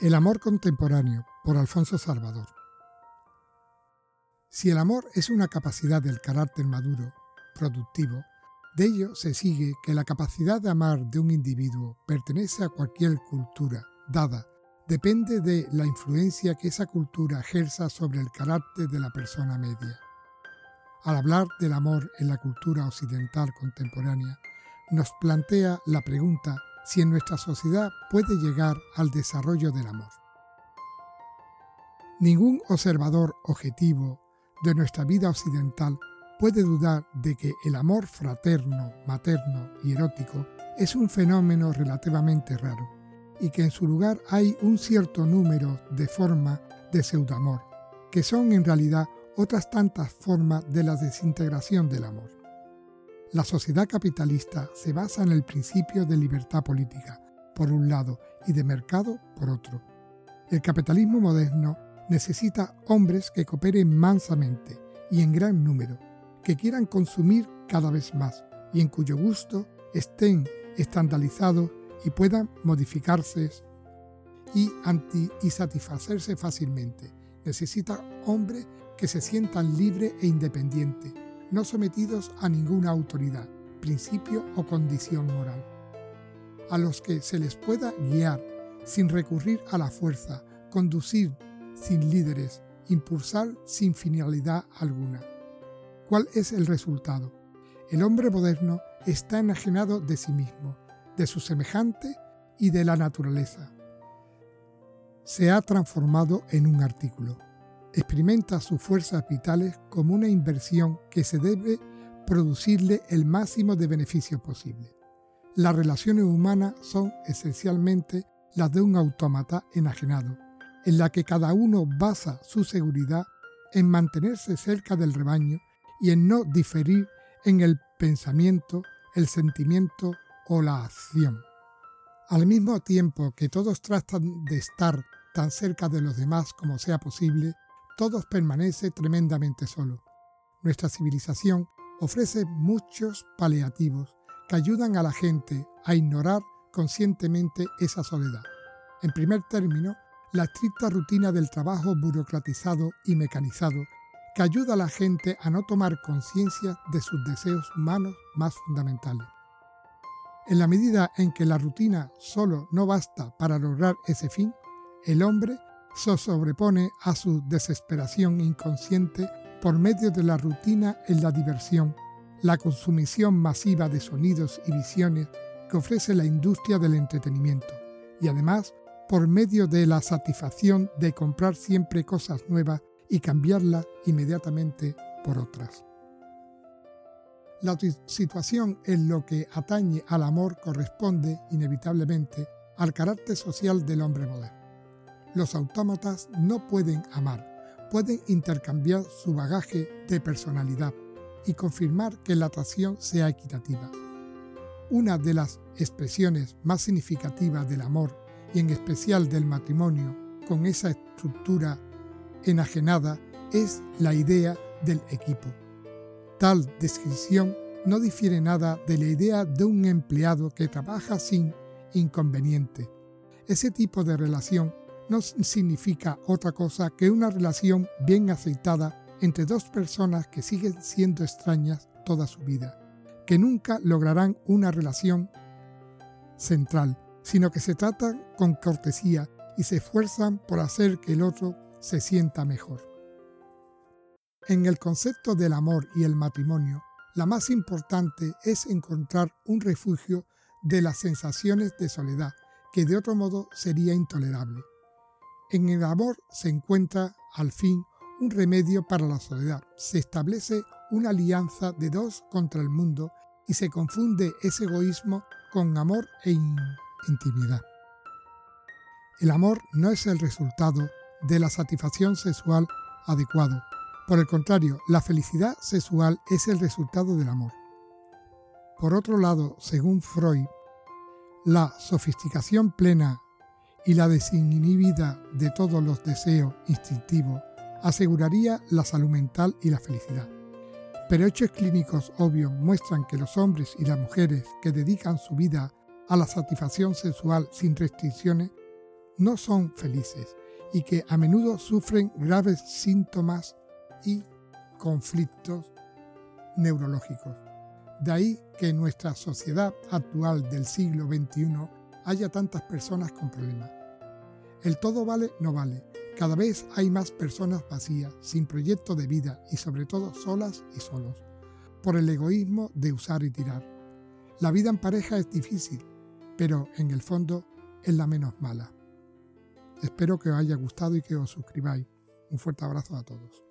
El amor contemporáneo por Alfonso Salvador. Si el amor es una capacidad del carácter maduro, productivo, de ello se sigue que la capacidad de amar de un individuo pertenece a cualquier cultura dada, depende de la influencia que esa cultura ejerza sobre el carácter de la persona media. Al hablar del amor en la cultura occidental contemporánea, nos plantea la pregunta si en nuestra sociedad puede llegar al desarrollo del amor. Ningún observador objetivo de nuestra vida occidental puede dudar de que el amor fraterno, materno y erótico es un fenómeno relativamente raro y que en su lugar hay un cierto número de formas de pseudoamor, que son en realidad otras tantas formas de la desintegración del amor. La sociedad capitalista se basa en el principio de libertad política, por un lado, y de mercado, por otro. El capitalismo moderno necesita hombres que cooperen mansamente y en gran número, que quieran consumir cada vez más y en cuyo gusto estén estandarizados y puedan modificarse y, y satisfacerse fácilmente. Necesita hombres que se sientan libres e independientes no sometidos a ninguna autoridad, principio o condición moral, a los que se les pueda guiar sin recurrir a la fuerza, conducir sin líderes, impulsar sin finalidad alguna. ¿Cuál es el resultado? El hombre moderno está enajenado de sí mismo, de su semejante y de la naturaleza. Se ha transformado en un artículo experimenta sus fuerzas vitales como una inversión que se debe producirle el máximo de beneficio posible. Las relaciones humanas son esencialmente las de un autómata enajenado, en la que cada uno basa su seguridad en mantenerse cerca del rebaño y en no diferir en el pensamiento, el sentimiento o la acción. Al mismo tiempo que todos tratan de estar tan cerca de los demás como sea posible, todos permanece tremendamente solo. Nuestra civilización ofrece muchos paliativos que ayudan a la gente a ignorar conscientemente esa soledad. En primer término, la estricta rutina del trabajo burocratizado y mecanizado que ayuda a la gente a no tomar conciencia de sus deseos humanos más fundamentales. En la medida en que la rutina solo no basta para lograr ese fin, el hombre se sobrepone a su desesperación inconsciente por medio de la rutina en la diversión, la consumición masiva de sonidos y visiones que ofrece la industria del entretenimiento, y además por medio de la satisfacción de comprar siempre cosas nuevas y cambiarlas inmediatamente por otras. La situación en lo que atañe al amor corresponde inevitablemente al carácter social del hombre moderno. Los autómatas no pueden amar, pueden intercambiar su bagaje de personalidad y confirmar que la atracción sea equitativa. Una de las expresiones más significativas del amor y en especial del matrimonio con esa estructura enajenada es la idea del equipo. Tal descripción no difiere nada de la idea de un empleado que trabaja sin inconveniente. Ese tipo de relación no significa otra cosa que una relación bien aceitada entre dos personas que siguen siendo extrañas toda su vida, que nunca lograrán una relación central, sino que se tratan con cortesía y se esfuerzan por hacer que el otro se sienta mejor. En el concepto del amor y el matrimonio, la más importante es encontrar un refugio de las sensaciones de soledad, que de otro modo sería intolerable. En el amor se encuentra, al fin, un remedio para la soledad. Se establece una alianza de dos contra el mundo y se confunde ese egoísmo con amor e intimidad. El amor no es el resultado de la satisfacción sexual adecuado. Por el contrario, la felicidad sexual es el resultado del amor. Por otro lado, según Freud, la sofisticación plena y la desinhibida de todos los deseos instintivos aseguraría la salud mental y la felicidad. Pero hechos clínicos obvios muestran que los hombres y las mujeres que dedican su vida a la satisfacción sexual sin restricciones no son felices y que a menudo sufren graves síntomas y conflictos neurológicos. De ahí que en nuestra sociedad actual del siglo XXI haya tantas personas con problemas. El todo vale no vale. Cada vez hay más personas vacías, sin proyecto de vida y sobre todo solas y solos, por el egoísmo de usar y tirar. La vida en pareja es difícil, pero en el fondo es la menos mala. Espero que os haya gustado y que os suscribáis. Un fuerte abrazo a todos.